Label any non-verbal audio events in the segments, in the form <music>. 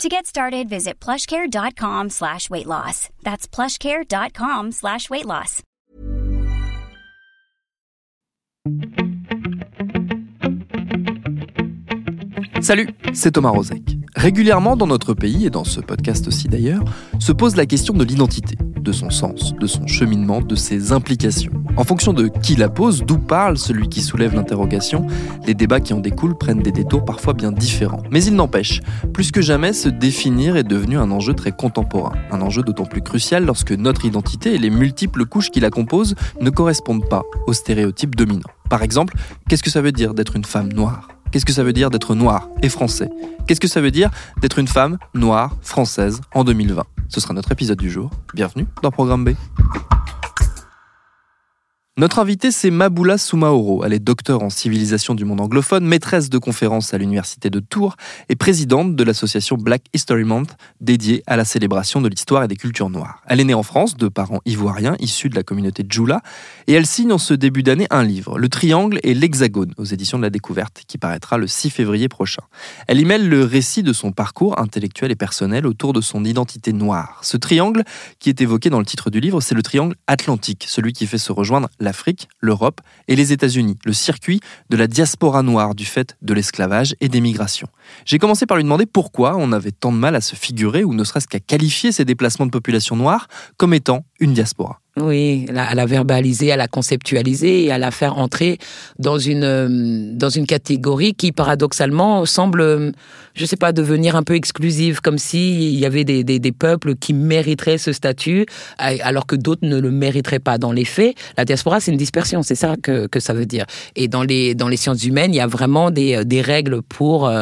To get started, visit plushcare.com slash weight loss. That's plushcare.com slash weight loss. Salut, c'est Thomas Rozek. Régulièrement dans notre pays, et dans ce podcast aussi d'ailleurs, se pose la question de l'identité, de son sens, de son cheminement, de ses implications. En fonction de qui la pose, d'où parle celui qui soulève l'interrogation, les débats qui en découlent prennent des détours parfois bien différents. Mais il n'empêche, plus que jamais, se définir est devenu un enjeu très contemporain. Un enjeu d'autant plus crucial lorsque notre identité et les multiples couches qui la composent ne correspondent pas aux stéréotypes dominants. Par exemple, qu'est-ce que ça veut dire d'être une femme noire? Qu'est-ce que ça veut dire d'être noir et français? Qu'est-ce que ça veut dire d'être une femme noire, française, en 2020 Ce sera notre épisode du jour. Bienvenue dans Programme B. Notre invitée, c'est Maboula Soumaoro. Elle est docteur en civilisation du monde anglophone, maîtresse de conférences à l'université de Tours et présidente de l'association Black History Month, dédiée à la célébration de l'histoire et des cultures noires. Elle est née en France de parents ivoiriens issus de la communauté Djoula et elle signe en ce début d'année un livre, Le Triangle et l'Hexagone, aux éditions de la Découverte, qui paraîtra le 6 février prochain. Elle y mêle le récit de son parcours intellectuel et personnel autour de son identité noire. Ce triangle, qui est évoqué dans le titre du livre, c'est le triangle atlantique, celui qui fait se rejoindre l'Afrique, l'Europe et les États-Unis, le circuit de la diaspora noire du fait de l'esclavage et des migrations. J'ai commencé par lui demander pourquoi on avait tant de mal à se figurer ou ne serait-ce qu'à qualifier ces déplacements de population noire comme étant une diaspora. Oui, à la verbaliser, à la conceptualiser et à la faire entrer dans une euh, dans une catégorie qui paradoxalement semble, euh, je sais pas, devenir un peu exclusive, comme si il y avait des, des, des peuples qui mériteraient ce statut, alors que d'autres ne le mériteraient pas. Dans les faits, la diaspora c'est une dispersion, c'est ça que, que ça veut dire. Et dans les dans les sciences humaines, il y a vraiment des, euh, des règles pour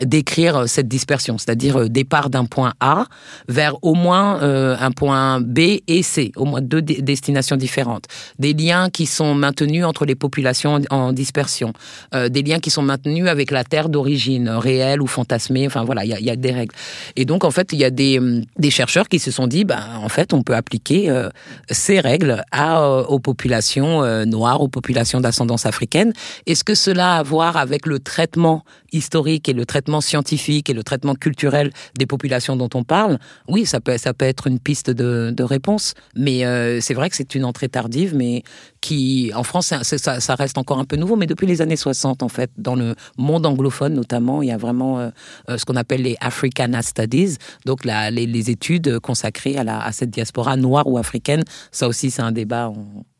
décrire cette dispersion, c'est-à-dire départ d'un point A vers au moins un point B et C, au moins deux destinations différentes, des liens qui sont maintenus entre les populations en dispersion, euh, des liens qui sont maintenus avec la terre d'origine, réelle ou fantasmée, enfin voilà, il y, a, des règles. Et donc en fait, il y a des, hum, chercheurs qui se sont dit, ben, en fait, on peut appliquer euh, ces règles euh, aux populations noires, aux populations d'ascendance africaine. Est-ce que cela a à voir avec le traitement historique et le traitement scientifique et le traitement culturel des populations dont on parle? Oui, ça peut, ça peut être une piste de, réponse, mais c'est vrai que c'est une entrée tardive, mais qui, en France, ça, reste encore un peu nouveau. Mais depuis les années 60, en fait, dans le monde anglophone notamment, il y a vraiment euh, euh, ce qu'on appelle les Africana Studies, donc la, les, études consacrées à cette diaspora noire ou africaine. Ça aussi, c'est un débat.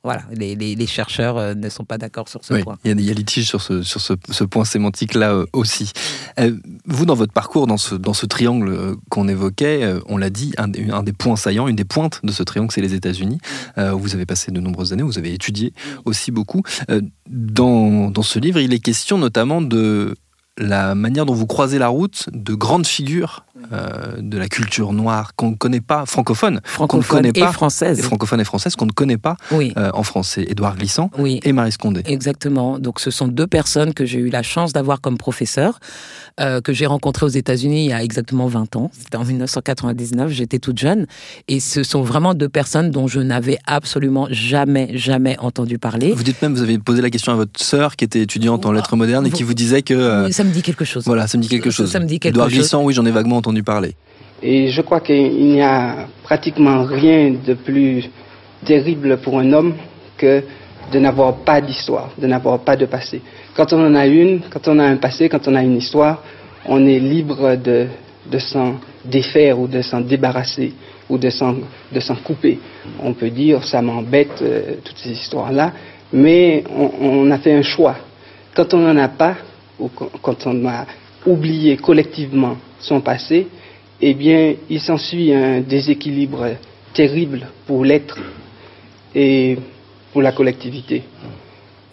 Voilà, les, les, chercheurs euh, ne sont pas d'accord sur ce point. Il y, a, litige sur ce, sur ce, ce point sémantique-là aussi. vous, dans votre parcours, dans ce, dans ce triangle qu'on évoquait, on l'a dit, un des, un des, points saillants, une des pointes de ce triangle, c'est les États-Unis. vous avez passé de nombreuses années, vous avez étudié aussi beaucoup. Euh, dans, dans ce livre, il est question notamment de la manière dont vous croisez la route de grandes figures euh, de la culture noire qu'on ne connaît pas, francophone, francophone et française, francophone et française qu'on ne connaît pas euh, en français. Édouard Glissant et Marie Scondé. Exactement. Donc ce sont deux personnes que j'ai eu la chance d'avoir comme professeur, euh, que j'ai rencontrées aux États-Unis il y a exactement 20 ans. C'était en 1999, j'étais toute jeune, et ce sont vraiment deux personnes dont je n'avais absolument jamais, jamais entendu parler. Vous dites même, vous avez posé la question à votre sœur qui était étudiante en lettres modernes et qui vous disait que ça me dit quelque chose. Voilà, ça me dit quelque chose. Ça me dit quelque Édouard Glissant, oui, j'en ai vaguement entendu parler. Et je crois qu'il n'y a pratiquement rien de plus terrible pour un homme que de n'avoir pas d'histoire, de n'avoir pas de passé. Quand on en a une, quand on a un passé, quand on a une histoire, on est libre de, de s'en défaire ou de s'en débarrasser ou de s'en, de s'en couper. On peut dire, ça m'embête, euh, toutes ces histoires-là, mais on, on, a fait un choix. Quand on n'en a pas, ou quand on a oublié collectivement son passé, eh bien, il s'ensuit un déséquilibre terrible pour l'être et pour la collectivité.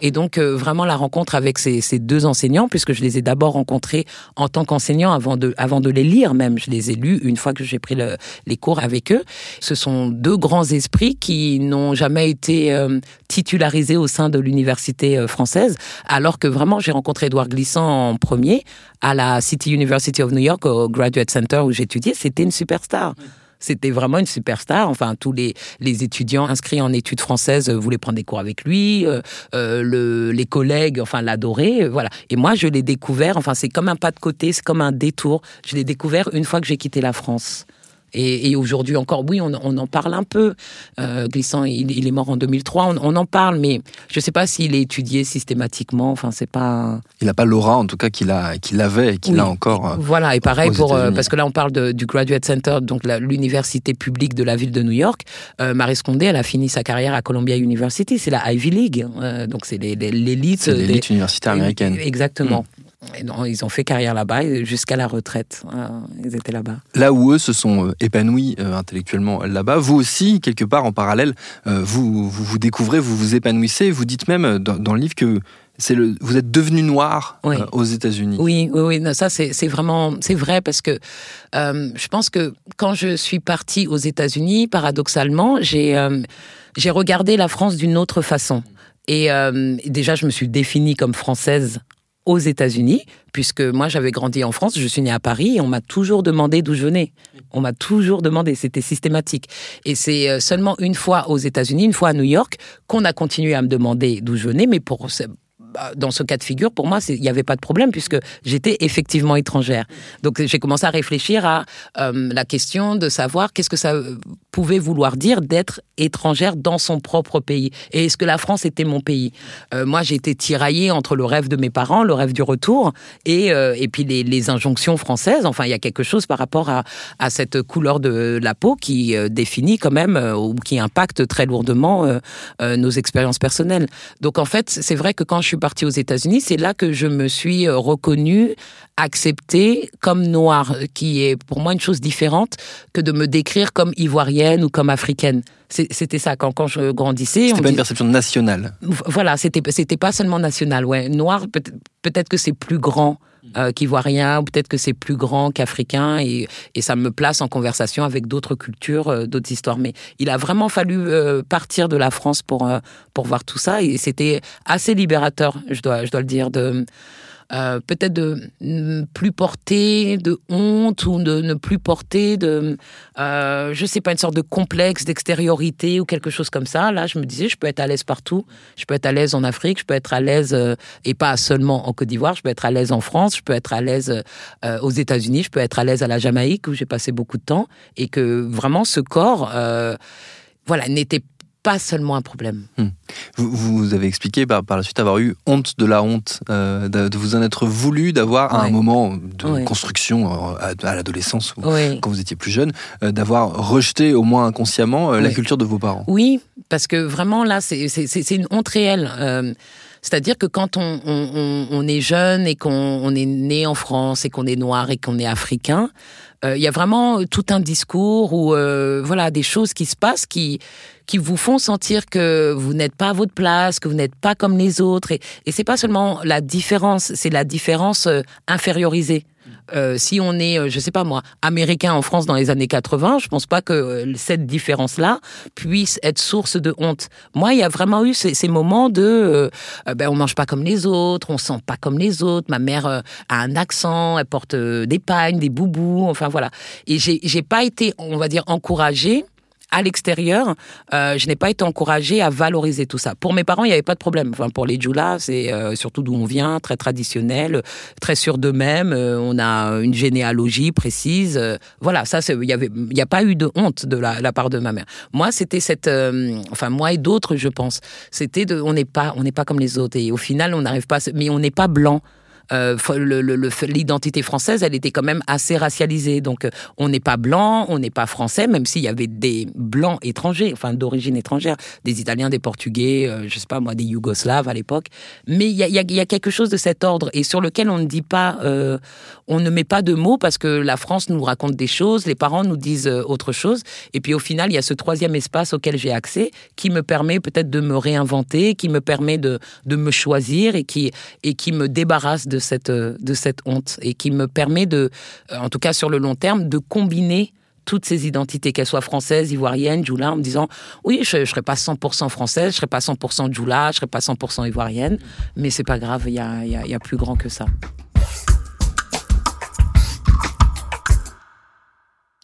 Et donc euh, vraiment la rencontre avec ces, ces, deux enseignants, puisque je les ai d'abord rencontrés en tant qu'enseignants avant de, avant de les lire même. Je les ai lus une fois que j'ai pris le, les cours avec eux. Ce sont deux grands esprits qui n'ont jamais été euh, titularisés au sein de l'université euh, française, alors que vraiment j'ai rencontré Edouard Glissant en premier à la City University of New York, au Graduate Center où j'étudiais. C'était une superstar. C'était vraiment une superstar. Enfin, tous les, les étudiants inscrits en études françaises voulaient prendre des cours avec lui. Euh, euh, le, les collègues, enfin, l'adoraient. Voilà. Et moi, je l'ai découvert. Enfin, c'est comme un pas de côté, c'est comme un détour. Je l'ai découvert une fois que j'ai quitté la France. Et, et aujourd'hui encore, oui, on, on, en parle un peu. Euh, Glissant, il, il, est mort en 2003, on, on en parle, mais je ne sais pas s'il est étudié systématiquement. Enfin, c'est pas. Il n'a pas l'aura, en tout cas, qu'il a, qu'il avait et qu'il Oui. a encore. euh, Voilà, et pareil pour euh, parce que là on parle de- du Graduate Center, donc l'université publique de la ville de New York. Euh, Marie Scondé, elle a fini sa carrière à Columbia University, c'est la Ivy League, euh, donc c'est l'élite. L'élite universitaire américaine. Exactement. Et non, ils ont fait carrière là-bas jusqu'à la retraite. Euh, ils étaient là-bas. Là où eux se sont euh, épanouis euh, intellectuellement là-bas, vous aussi, quelque part en parallèle, euh, vous, vous vous découvrez, vous vous épanouissez. Vous dites même dans, dans le livre que c'est le, vous êtes devenu noir Oui. euh, aux États-Unis. Oui, oui, oui. non, ça c'est c'est vraiment c'est vrai parce que euh, je pense que quand je suis partie aux États-Unis, paradoxalement, j'ai euh, j'ai regardé la France d'une autre façon. Et déjà, je me suis définie comme française aux États-Unis, puisque moi j'avais grandi en France, je suis née à Paris et on m'a toujours demandé d'où je venais. On m'a toujours demandé, c'était systématique. Et c'est euh, seulement une fois aux États-Unis, une fois à New York, qu'on a continué à me demander d'où je venais, mais pour dans ce cas de figure, pour moi, il n'y avait pas de problème puisque j'étais effectivement étrangère. Donc j'ai commencé à réfléchir à euh, la question de savoir qu'est-ce que ça euh, pouvait vouloir dire d'être étrangère dans son propre pays. Et est-ce que la France était mon pays? Euh, Moi, été tiraillée entre le rêve de mes parents, le rêve du retour, et, euh, et puis les, les injonctions françaises. Enfin, il y a quelque chose par rapport à, à cette couleur de la peau qui définit quand même, ou qui impacte très lourdement nos expériences personnelles. Donc en fait, c'est vrai que quand je suis partie aux États-Unis, c'est là que je me suis euh, reconnue, acceptée comme noire, qui est pour moi une chose différente que de me décrire comme ivoirienne ou comme africaine. C'était ça quand, quand je grandissais. C'était pas une perception nationale. voilà, c'était c'était pas seulement national, ouais. Noir, peut- peut-être que c'est plus grand euh, qu'ivoirien, ou peut-être que c'est plus grand qu'africain, et, et ça me place en conversation avec d'autres cultures, euh, d'autres histoires. Mais il a vraiment fallu euh, partir de la France pour euh, pour voir tout ça, et c'était assez libérateur, je dois je dois le dire, de euh, peut-être de ne plus porter de honte ou de ne plus porter de, euh, je sais pas, une sorte de complexe d'extériorité ou quelque chose comme ça. Là, je me disais, je peux être à l'aise partout. Je peux être à l'aise en Afrique, je peux être à l'aise, euh, et pas seulement en Côte d'Ivoire, je peux être à l'aise en France, je peux être à l'aise euh, aux États-Unis, je peux être à l'aise à la Jamaïque où j'ai passé beaucoup de temps. Et que vraiment, ce corps, voilà, n'était pas seulement un problème. Vous, vous avez expliqué par, par la suite avoir eu honte de la honte, euh, de, de vous en être voulu, d'avoir à un moment de Ouais. construction euh, à, à l'adolescence ou quand vous étiez plus jeune, euh, d'avoir rejeté au moins inconsciemment la culture de vos parents. Oui, parce que vraiment là, c'est une honte réelle. Euh, C'est-à-dire que quand on, on- on- est jeune et qu'on on est né en France et qu'on est noir et qu'on est africain, euh, il y a vraiment tout un discours ou euh, voilà des choses qui se passent qui qui vous font sentir que vous n'êtes pas à votre place, que vous n'êtes pas comme les autres. Et, et c'est pas seulement la différence, c'est la différence euh, infériorisée. Euh, si on est, euh, je sais pas moi, américain en France dans les années 80, je pense pas que euh, cette différence-là puisse être source de honte. Moi, il y a vraiment eu ces, moments de, euh, ben on mange pas comme les autres, on sent pas comme les autres. Ma mère a un accent, elle porte des pagnes, des boubous, enfin voilà. Et j'ai pas été, on va dire, encouragée à l'extérieur, euh, je n'ai pas été encouragée à valoriser tout ça. Pour mes parents, il n'y avait pas de problème. Enfin, pour les Djoula, c'est euh, surtout d'où on vient, très traditionnel, très sûr d'eux-mêmes. euh, on a une généalogie précise. voilà, ça, il y avait, il n'y a pas eu de honte de la, la part de ma mère. Moi, c'était cette, enfin moi et d'autres, je pense, c'était de, on n'est pas, on n'est pas comme les autres et au final, on n'arrive pas, mais on n'est pas blanc. L'identité française, elle était quand même assez racialisée. Donc, on n'est pas blanc, on n'est pas français, même s'il y avait des blancs étrangers, enfin d'origine étrangère, des Italiens, des Portugais, je sais pas moi, des Yougoslaves à l'époque. Mais il y a, quelque chose de cet ordre et sur lequel on ne dit pas, on ne met pas de mots parce que la France nous raconte des choses, les parents nous disent autre chose. Et puis au final, il y a ce troisième espace auquel j'ai accès qui me permet peut-être de me réinventer, qui me permet de, de me choisir et qui, et qui me débarrasse de cette, de cette honte et qui me permet de, en tout cas sur le long terme, de combiner toutes ces identités, qu'elles soient françaises, ivoiriennes, Djoula, en me disant oui, je ne serai pas 100% française, je serai pas 100% Djoula, je serai pas 100% ivoirienne, mais c'est pas grave, il y a, y, a, y a plus grand que ça.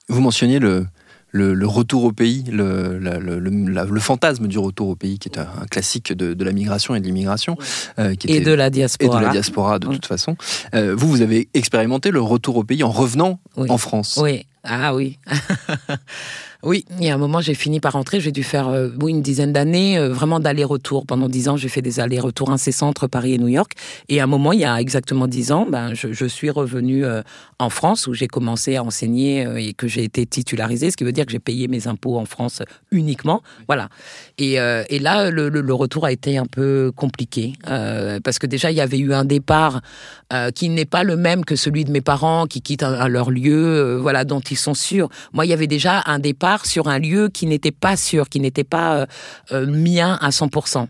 Vous mentionniez le, le, retour au pays, le, le, fantasme du retour au pays, qui est un, classique de, la migration et de l'immigration. Euh, et de la diaspora. Et de la diaspora, de toute façon. Euh, vous, vous avez expérimenté le retour au pays en revenant en France. Oui, ah oui. <laughs> Oui, il y a un moment, j'ai fini par rentrer. J'ai dû faire euh, une dizaine d'années, euh, vraiment d'aller-retour. Pendant dix ans, j'ai fait des allers-retours incessants entre Paris et New York. Et à un moment, il y a exactement dix ans, ben, je, suis revenu euh, en France où j'ai commencé à enseigner et que j'ai été titularisé, ce qui veut dire que j'ai payé mes impôts en France uniquement. Voilà. Et, et là, le, retour a été un peu compliqué parce que déjà, il y avait eu un départ qui n'est pas le même que celui de mes parents qui quittent leur lieu, voilà, dont ils sont sûrs. Moi, il y avait déjà un départ sur un lieu qui n'était pas sûr, qui n'était pas euh, euh, mien à 100%.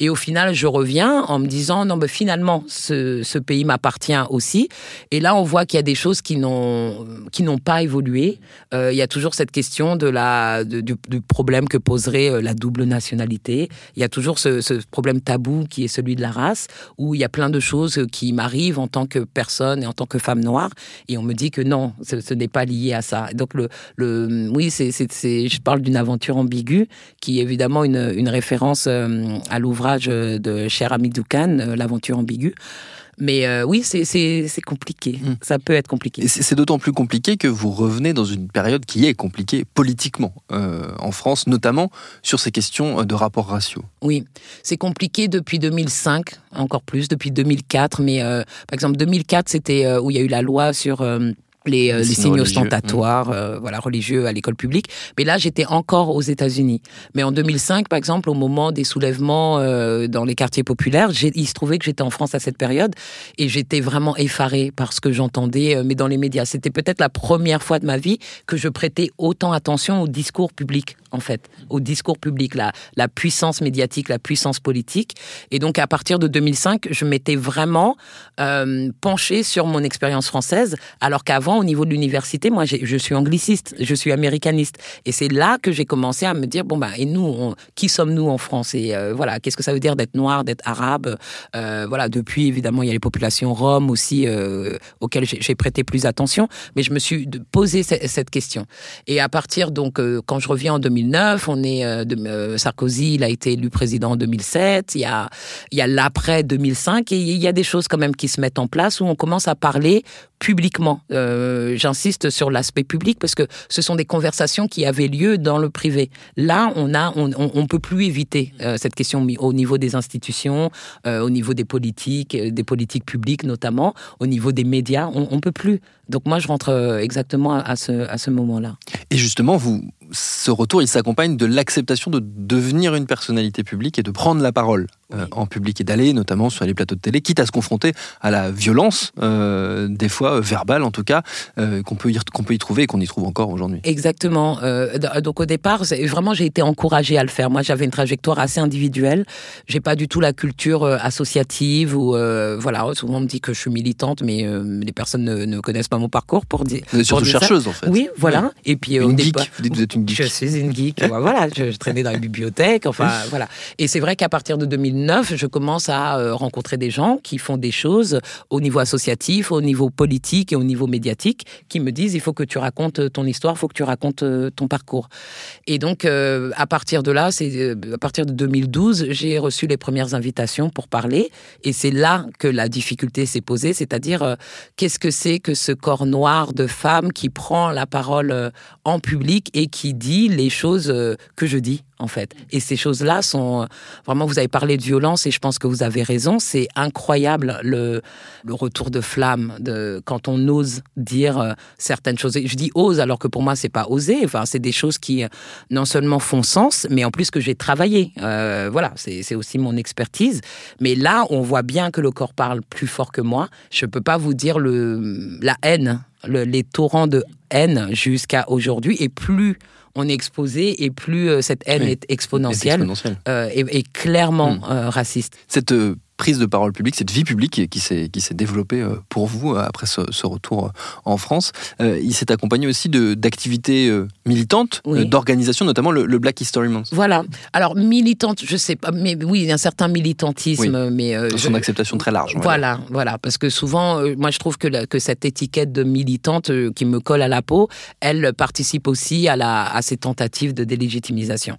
Et au final, je reviens en me disant non, mais finalement, ce, pays m'appartient aussi. Et là, on voit qu'il y a des choses qui n'ont pas évolué. Euh, il y a toujours cette question de la du, problème que poserait la double nationalité. Il y a toujours ce, problème tabou qui est celui de la race, où il y a plein de choses qui m'arrivent en tant que personne et en tant que femme noire, et on me dit que non, ce, n'est pas lié à ça. Donc le, le oui, c'est je parle d'une aventure ambiguë qui est évidemment une, référence euh, à l'ouvrage de Cher Hamidou Khan, euh, L'aventure ambiguë. Mais euh, oui, c'est compliqué. Hmm. Ça peut être compliqué. C'est d'autant plus compliqué que vous revenez dans une période qui est compliquée politiquement en France, notamment sur ces questions de rapports raciaux. Oui, c'est compliqué depuis 2005, encore plus depuis 2004. Mais par exemple, 2004, c'était où il y a eu la loi sur les, euh, signes ostentatoires, mmh. euh, voilà, religieux à l'école publique. Mais là, j'étais encore aux États-Unis. Mais en 2005, par exemple, au moment des soulèvements euh, dans les quartiers populaires, il se trouvait que j'étais en France à cette période et j'étais vraiment effarée par ce que j'entendais, mais dans les médias. C'était peut-être la première fois de ma vie que je prêtais autant attention au discours public, en fait, au discours public, la, puissance médiatique, la puissance politique. Et donc, à partir de 2005, je m'étais vraiment euh, penchée sur mon expérience française, alors qu'avant au niveau de l'université, moi, je suis angliciste, je suis américaniste. Et c'est là que j'ai commencé à me dire, bon, bah, et nous, qui sommes-nous en France? Et euh, voilà, qu'est-ce que ça veut dire d'être noir, d'être arabe? Euh, Voilà, depuis, évidemment, il y a les populations roms aussi, auxquelles j'ai prêté plus attention. Mais je me suis posé cette question. Et à partir, donc, quand je reviens en 2009, on est, de, Sarkozy, il a été élu président en 2007, il y a, l'après 2005, et il y a des choses quand même qui se mettent en place où on commence à parler publiquement. Euh, j'insiste sur l'aspect public parce que ce sont des conversations qui avaient lieu dans le privé. Là, on a, peut plus éviter euh, cette question au niveau des institutions, euh, au niveau des politiques, des politiques publiques notamment, au niveau des médias. On, on peut plus. Donc moi, je rentre exactement à ce, à ce moment-là. Et justement, vous, ce retour, il s'accompagne de l'acceptation de devenir une personnalité publique et de prendre la parole euh, en public et d'aller notamment sur les plateaux de télé, quitte à se confronter à la violence, euh, des fois euh, verbale en tout cas, qu'on peut, y, qu'on peut y trouver et qu'on y trouve encore aujourd'hui. Exactement. donc au départ, vraiment, j'ai été encouragée à le faire. Moi, j'avais une trajectoire assez individuelle. J'ai pas du tout la culture associative ou voilà. Souvent, on me dit que je suis militante, mais les personnes ne, connaissent pas mon parcours pour dire. Vous êtes surtout chercheuse en fait. Oui, voilà. Et puis une geek. Vous dites vous êtes une geek. Je suis une geek. voilà. Je, je, traînais dans les bibliothèques. Enfin, voilà. Et c'est vrai qu'à partir de 2009 je commence à euh, rencontrer des gens qui font des choses au niveau associatif, au niveau politique et au niveau médiatique, qui me disent il faut que tu racontes ton histoire, il faut que tu racontes euh, ton parcours. Et donc, euh, à partir de là, c'est à partir de 2012, j'ai reçu les premières invitations pour parler, et c'est là que la difficulté s'est posée, c'est-à-dire qu'est-ce que c'est que ce corps noir de femme qui prend la parole en public et qui dit les choses que je dis? En fait. Et ces choses-là sont vraiment. Vous avez parlé de violence et je pense que vous avez raison. C'est incroyable le retour de flamme de quand on ose dire euh, certaines choses. je dis ose alors que pour moi c'est pas oser. Enfin, c'est des choses qui euh, non seulement font sens, mais en plus que j'ai travaillé. Euh, voilà, c'est aussi mon expertise. Mais là, on voit bien que le corps parle plus fort que moi. Je peux pas vous dire le la haine, les torrents de haine jusqu'à aujourd'hui. Et plus on est exposé et plus euh, cette haine est exponentielle, euh, et, clairement hmm. euh, raciste. Cette prise de parole publique, cette vie publique qui s'est qui s'est développée euh, pour vous euh, après ce, retour euh, en France. il s'est accompagné aussi d'activités militantes, d'organisations, notamment le, Black History Month. Voilà. Alors militante, je sais pas, mais oui, il y a un certain militantisme, mais son acceptation très large. Voilà, voilà, parce que souvent, moi, je trouve que que cette étiquette de militante qui me colle à la peau, elle participe aussi à la à ces tentatives de délégitimisation,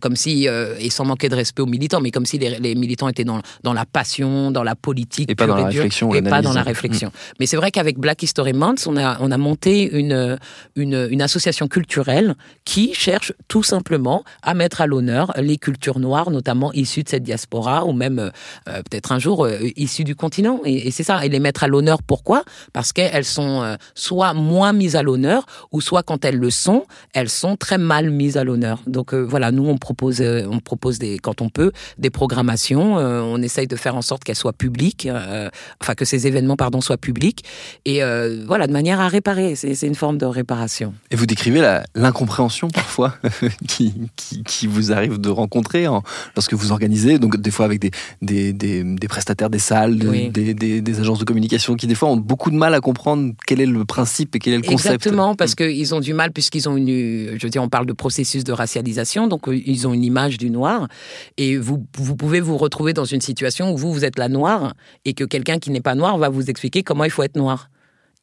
comme si et sans manquer de respect aux militants, mais comme si les, les militants étaient dans dans la passion dans la politique et pas dans la réflexion et pas dans la réflexion. Mais c'est vrai qu'avec Black History Month, on a on a monté une, une une association culturelle qui cherche tout simplement à mettre à l'honneur les cultures noires, notamment issues de cette diaspora ou même euh, peut-être un jour euh, issues du continent. Et, c'est ça, et les mettre à l'honneur. Pourquoi? Parce qu'elles sont euh, soit moins mises à l'honneur ou soit quand elles le sont, elles sont très mal mises à l'honneur. Donc voilà, nous on propose on propose des quand on peut des programmations, on essaye de faire en sorte qu'elle soit publique, euh, enfin que ces événements pardon soient publics et euh, voilà de manière à réparer. C'est une forme de réparation. Et vous décrivez l'incompréhension parfois <laughs> qui, qui, vous arrive de rencontrer lorsque vous organisez, donc des fois avec des, des, des, prestataires des salles, des, des, agences de communication qui des fois ont beaucoup de mal à comprendre quel est le principe et quel est le concept. Exactement, parce mm. qu'ils ont du mal puisqu'ils ont une, je veux dire, on parle de processus de racialisation, donc euh, ils ont une image du noir et vous, vous pouvez vous retrouver dans une situation où vous vous êtes la noire et que quelqu'un qui n'est pas noir va vous expliquer comment il faut être noir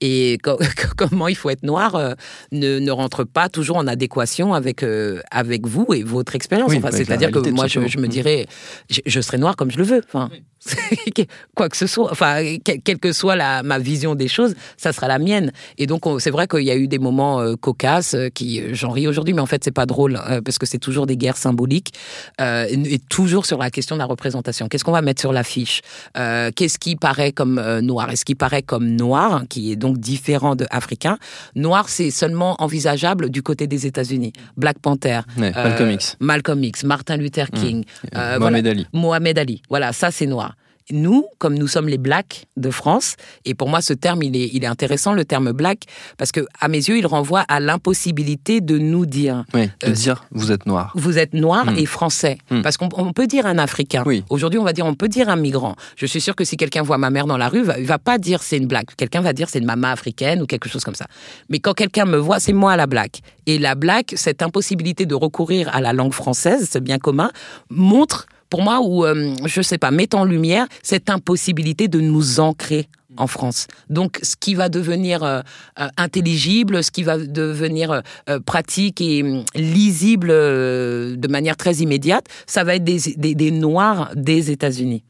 et <laughs> comment il faut être noir euh, ne, ne, rentre pas toujours en adéquation avec euh, avec vous et votre expérience. enfin, c'est-à-dire que moi, je, me dirais, je, serai noir comme je le veux. Enfin, <laughs> quoi que ce soit, enfin, quelle que soit la, ma vision des choses, ça sera la mienne. Et donc, c'est vrai qu'il y a eu des moments euh, cocasses qui, j'en ris aujourd'hui, mais en fait, c'est pas drôle parce que c'est toujours des guerres symboliques et, toujours sur la question de la représentation. Qu'est-ce qu'on va mettre sur l'affiche? Qu'est-ce qui paraît comme noir? Est-ce qui paraît comme noir, qui est donc différent de africain. Noir, c'est seulement envisageable du côté des États-Unis. Black Panther, Malcolm X, Malcolm X, Martin Luther mmh. King, Mohamed Ali. Mohamed Ali. Voilà, ça c'est noir nous, comme nous sommes les blacks de France, et pour moi ce terme il est, il est intéressant, le terme black, parce que à mes yeux il renvoie à l'impossibilité de nous dire. Oui, de euh, dire vous êtes noir. Vous êtes noir hmm. et français. Hmm. Parce qu'on peut dire un Africain. Oui. Aujourd'hui on va dire on peut dire un migrant. Je suis sûr que si quelqu'un voit ma mère dans la rue, il va pas dire c'est une black. Quelqu'un va dire c'est une maman africaine ou quelque chose comme ça. Mais quand quelqu'un me voit, c'est moi la black. Et la black, cette impossibilité de recourir à la langue française, ce bien commun, montre pour moi, où, euh, je sais pas, met en lumière cette impossibilité de nous ancrer en France. Donc, ce qui va devenir euh, euh, intelligible, ce qui va devenir pratique et hum, lisible de manière très immédiate, ça va être des, Noirs des États-Unis.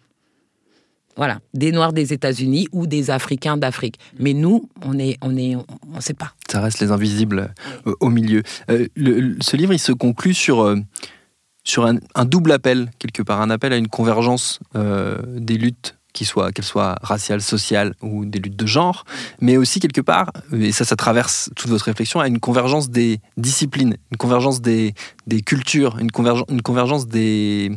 Voilà, des Noirs des États-Unis ou des Africains d'Afrique. Mais nous, on est, on est, on, sait pas. Ça reste les invisibles au milieu. ce livre, il se conclut sur sur un, double appel, quelque part, un appel à une convergence euh, des luttes qu'elles soient, raciales, sociales ou des luttes de genre, mais aussi quelque part, et ça, ça traverse toute votre réflexion, à une convergence des disciplines, une convergence des, des cultures, une, une convergence des,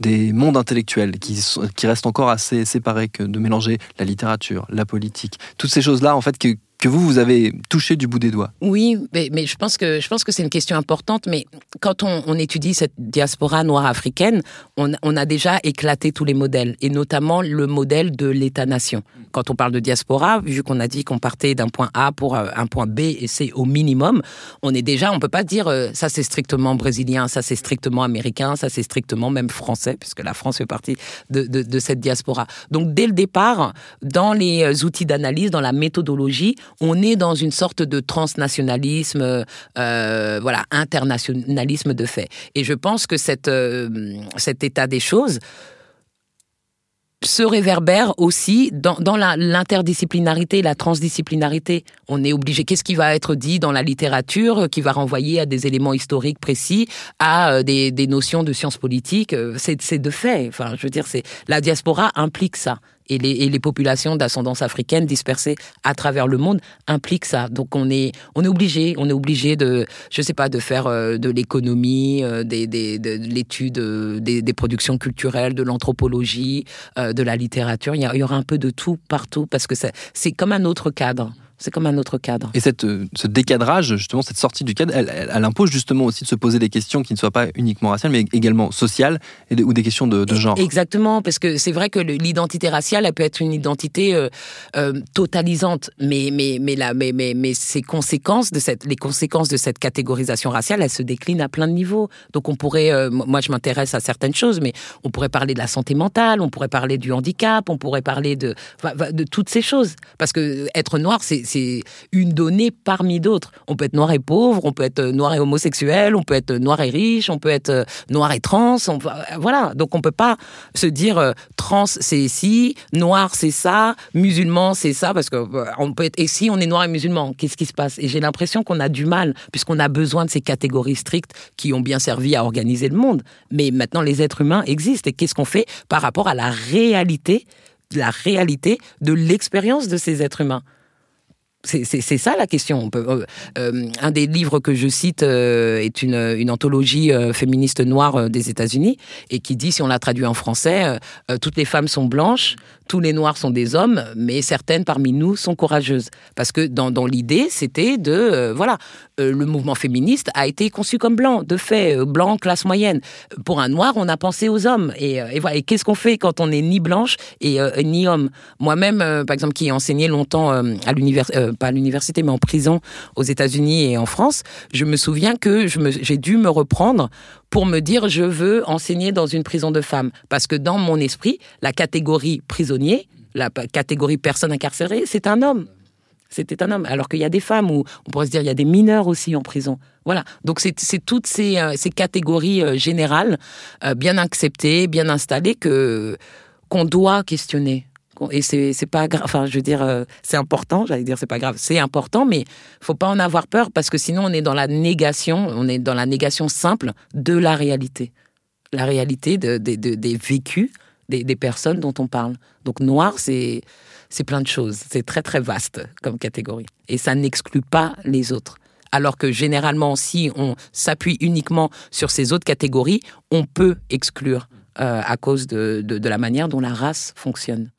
des mondes intellectuels qui, qui restent encore assez séparés que de mélanger la littérature, la politique, toutes ces choses-là, en fait, que, que vous, vous avez touché du bout des doigts. Oui, mais, je pense que que c'est une question importante. Mais quand on, étudie cette diaspora noire africaine, on, a déjà éclaté tous les modèles, et notamment le modèle de l'État-nation. Quand on parle de diaspora, vu qu'on a dit qu'on partait d'un point A pour euh, un point B et c'est au minimum, on est déjà, on peut pas dire euh, ça c'est strictement brésilien, ça c'est strictement américain, ça c'est strictement même français, puisque la France fait partie de, cette diaspora. Donc dès le départ, dans les outils d'analyse, dans la méthodologie, on est dans une sorte de transnationalisme, euh, voilà, internationalisme de fait. Et je pense que euh, cet état des choses, se réverbère aussi dans, l'interdisciplinarité, la, transdisciplinarité. On est obligé. Qu'est-ce qui va être dit dans la littérature qui va renvoyer à des éléments historiques précis, à euh, des, des notions de sciences politiques euh, C'est de fait. Enfin, je veux dire, c'est la diaspora implique ça et les, populations d'ascendance africaine dispersées à travers le monde impliquent ça. Donc on est on est obligé, on est obligé de je sais pas de faire euh, de l'économie, euh, des, des, de, l'étude euh, des, des, productions culturelles, de l'anthropologie, de la littérature. Il y, il y aura un peu de tout partout parce que c'est comme un autre cadre. C'est comme un autre cadre. Et cette, euh, ce décadrage, justement, cette sortie du cadre, elle, elle, impose justement aussi de se poser des questions qui ne soient pas uniquement raciales, mais également sociales et ou des questions de, de, genre. Exactement, parce que c'est vrai que l'identité raciale, elle peut être une identité euh, euh, totalisante, mais mais mais, la, mais mais mais ces conséquences de cette, les conséquences de cette catégorisation raciale, elles se déclinent à plein de niveaux. Donc on pourrait, euh, moi je m'intéresse à certaines choses, mais on pourrait parler de la santé mentale, on pourrait parler du handicap, on pourrait parler de de toutes ces choses, parce que être noir, c'est c'est une donnée parmi d'autres. On peut être noir et pauvre, on peut être noir et homosexuel, on peut être noir et riche, on peut être euh, noir et trans. voilà. Donc on peut pas se dire euh, trans c'est ci, noir c'est ça, musulman c'est ça, parce que euh, on peut être. Et si on est noir et musulman, qu'est-ce qui se passe? Et j'ai l'impression qu'on a du mal, puisqu'on a besoin de ces catégories strictes qui ont bien servi à organiser le monde. Mais maintenant les êtres humains existent et qu'est-ce qu'on fait par rapport à la réalité la réalité de l'expérience de ces êtres humains? C'est ça la question. Euh, euh, un des livres que je cite euh, est une, une anthologie féministe noire des États-Unis et qui dit, si on l'a traduit en français, toutes les femmes sont blanches, tous les noirs sont des hommes, mais certaines parmi nous sont courageuses. Parce que dans, dans l'idée, c'était de, voilà, le mouvement féministe a été conçu comme blanc, de fait, blanc, classe moyenne. Pour un noir, on a pensé aux hommes. Et, et voilà. Et qu'est-ce qu'on fait quand on n'est ni blanche et ni homme? Moi-même, par exemple, qui ai enseigné longtemps à l'université pas à l'université, mais en prison aux États-Unis et en France, je me souviens que j'ai dû me reprendre pour me dire je veux enseigner dans une prison de femmes. Parce que dans mon esprit, la catégorie prisonnier, la catégorie personne incarcérée, c'est un homme. C'était un homme. Alors qu'il y a des femmes où on pourrait se dire il y a des mineurs aussi en prison. Voilà. Donc c'est toutes ces, euh, ces, catégories euh, générales, euh, bien acceptées, bien installées, qu'on doit questionner et c'est pas grave. Enfin, je veux dire, euh, c'est important. J'allais dire, c'est pas grave. C'est important, mais faut pas en avoir peur parce que sinon, on est dans la négation. On est dans la négation simple de la réalité, la réalité de, des vécus des, des, personnes dont on parle. Donc, noir, c'est c'est plein de choses. C'est très très vaste comme catégorie, et ça n'exclut pas les autres. Alors que généralement, si on s'appuie uniquement sur ces autres catégories, on peut exclure à cause de, de, de la manière dont la race fonctionne.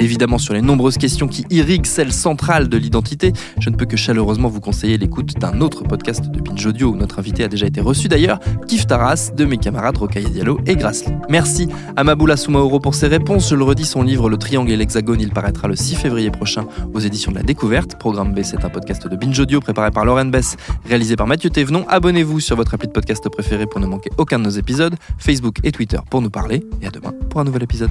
Évidemment, sur les nombreuses questions qui irriguent celle centrale de l'identité, je ne peux que chaleureusement vous conseiller l'écoute d'un autre podcast de Binge Audio où notre invité a déjà été reçu d'ailleurs, Kif Taras, de mes camarades Rocaille Diallo et Grassley. Merci à Maboula Soumaoro pour ses réponses. Je le redis, son livre Le Triangle et l'Hexagone, il paraîtra le 6 février prochain aux éditions de la Découverte. Programme B, c'est un podcast de Binge Audio préparé par Lauren Bess, réalisé par Mathieu Thévenon. Abonnez-vous sur votre appli de podcast préféré pour ne manquer aucun de nos épisodes, Facebook et Twitter pour nous parler, et à demain pour un nouvel épisode.